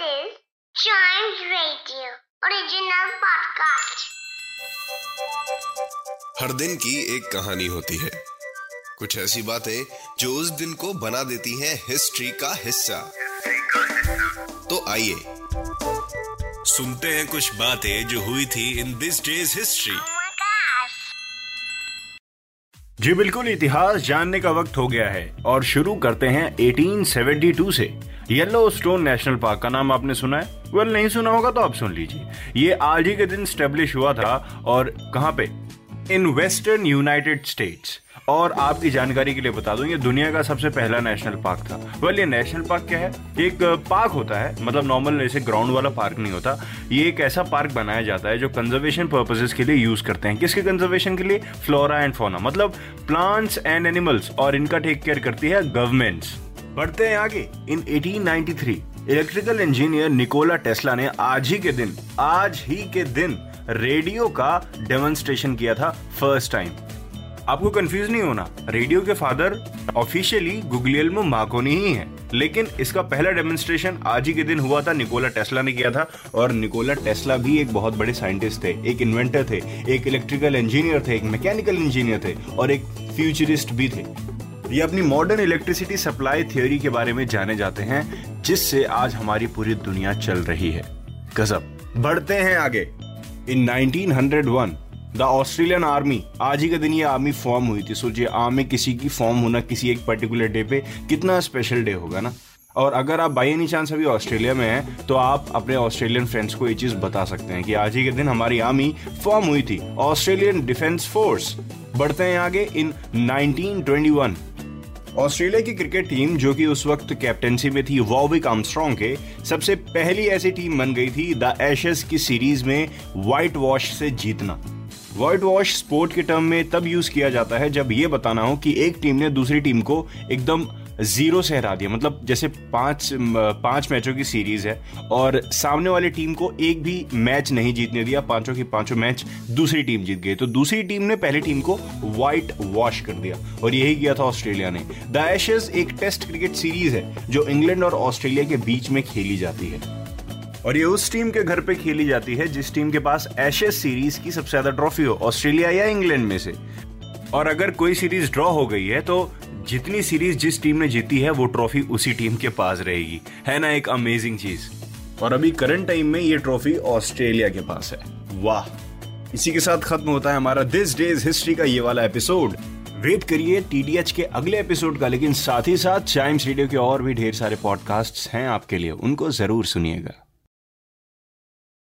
is Giant Radio original podcast. हर दिन की एक कहानी होती है कुछ ऐसी बातें जो उस दिन को बना देती हैं हिस्ट्री का हिस्सा तो आइए सुनते हैं कुछ बातें जो हुई थी इन दिस डेज़ हिस्ट्री. जी बिल्कुल इतिहास जानने का वक्त हो गया है और शुरू करते हैं 1872 से येलो स्टोन नेशनल पार्क का नाम आपने सुना है? वेल well, नहीं सुना होगा तो आप सुन लीजिए। ये आज ही के दिन स्टेब्लिश हुआ था और कहाँ पे? In western United States. और आपकी जानकारी के लिए बता दूँ ये दुनिया का सबसे पहला नेशनल पार्क था। वेल ये नेशनल पार्क क्या है? एक पार्क होता है मतलब नॉर्मल ऐसे ग्राउंड वाला पार्क नहीं होता। ये एक ऐसा पार्क बनाया जाता है जो कंजर्वेशन पर्पसेस के लिए यूज़ करते हैं। किसके कंजर्वेशन के लिए? फ्लोरा एंड फोना मतलब प्लांट्स एंड एनिमल्स और इनका टेक केयर करती है गवर्नमेंट्स बढ़ते हैं आगे। In 1893 electrical engineer Nikola Tesla ने आज ही के दिन, आज ही के दिन रेडियो का डेमोन्स्ट्रेशन किया था फ़र्स्ट टाइम आपको कंफ्यूज नहीं होना रेडियो के फादर ऑफिशियली गुगलियल्मो मार्कोनी ही हैं। लेकिन इसका पहला डेमोन्स्ट्रेशन आज ही के दिन हुआ था निकोला टेस्ला ने किया था। और निकोला टेस्ला भी एक बहुत बड़े साइंटिस्ट थे, एक इन्वेंटर थे, एक इलेक्ट्रिकल इंजीनियर थे, एक मैकेनिकल इंजीनियर थे और एक फ्यूचरिस्ट भी थे। ये अपनी मॉडर्न इलेक्ट्रिसिटी सप्लाई थ्योरी के बारे में जाने जाते हैं, जिससे आज हमारी पूरी दुनिया चल रही है। गजब बढ़ते हैं आगे। इन 1901 द ऑस्ट्रेलियन आर्मी आज ही के दिन ये आर्मी फॉर्म हुई थी। सोचिए आर्मी किसी की फॉर्म होना किसी एक पर्टिकुलर डे पे कितना स्पेशल डे होगा ना? और अगर आप बाई एनी चांस अभी ऑस्ट्रेलिया में हैं तो आप अपने ऑस्ट्रेलियन फ्रेंड्स को ये चीज़ बता सकते हैं कि आज ही के दिन हमारी आर्मी फॉर्म हुई थी। ऑस्ट्रेलियन डिफेंस फोर्स बढ़ते हैं आगे। इन 1921 ऑस्ट्रेलिया की क्रिकेट टीम, जो कि उस वक्त कैप्टनसी में थी, वॉविक आर्मस्ट्रॉन्ग के, सबसे पहली ऐसी टीम बन गई थी, द एशेस की सीरीज़ में व्हाइट वॉश से जीतना। व्हाइट वॉश स्पोर्ट के टर्म में तब यूज़ किया जाता है, जब ये बताना हो कि एक टीम ने दूसरी टीम को एकदम ज़ीरो से हरा दिया। मतलब जैसे पाँच पाँच मैचों की सीरीज़ है और सामने वाली टीम को एक भी मैच नहीं जीतने दिया। पाँचों की पाँचों मैच दूसरी टीम जीत गई। तो दूसरी टीम ने पहली टीम को व्हाइट वॉश कर दिया और यही किया था ऑस्ट्रेलिया ने। द एशेज एक टेस्ट क्रिकेट सीरीज़ है जो इंग्लैंड और ऑस्ट्रेलिया के बीच में खेली जाती है। और ये उस टीम के घर पे खेली जाती है जिस टीम के पास एशेज सीरीज़ की सबसे ज़्यादा ट्रॉफी हो, ऑस्ट्रेलिया या इंग्लैंड में से। और अगर कोई सीरीज़ ड्रॉ हो गई है तो जितनी सीरीज़ जिस टीम ने जीती है, वो ट्रॉफी उसी टीम के पास रहेगी। है ना एक अमेजिंग चीज़? और अभी करंट टाइम में ये ट्रॉफी ऑस्ट्रेलिया के पास है। वाह! इसी के साथ खत्म होता है हमारा दिस डेज़ हिस्ट्री का ये वाला एपिसोड वेट करिए टीडीएच के अगले एपिसोड का, लेकिन साथ ही साथ चाइम्स रेडियो के और भी ढेर सारे पॉडकास्ट हैं आपके लिए। उनको ज़रूर सुनिएगा।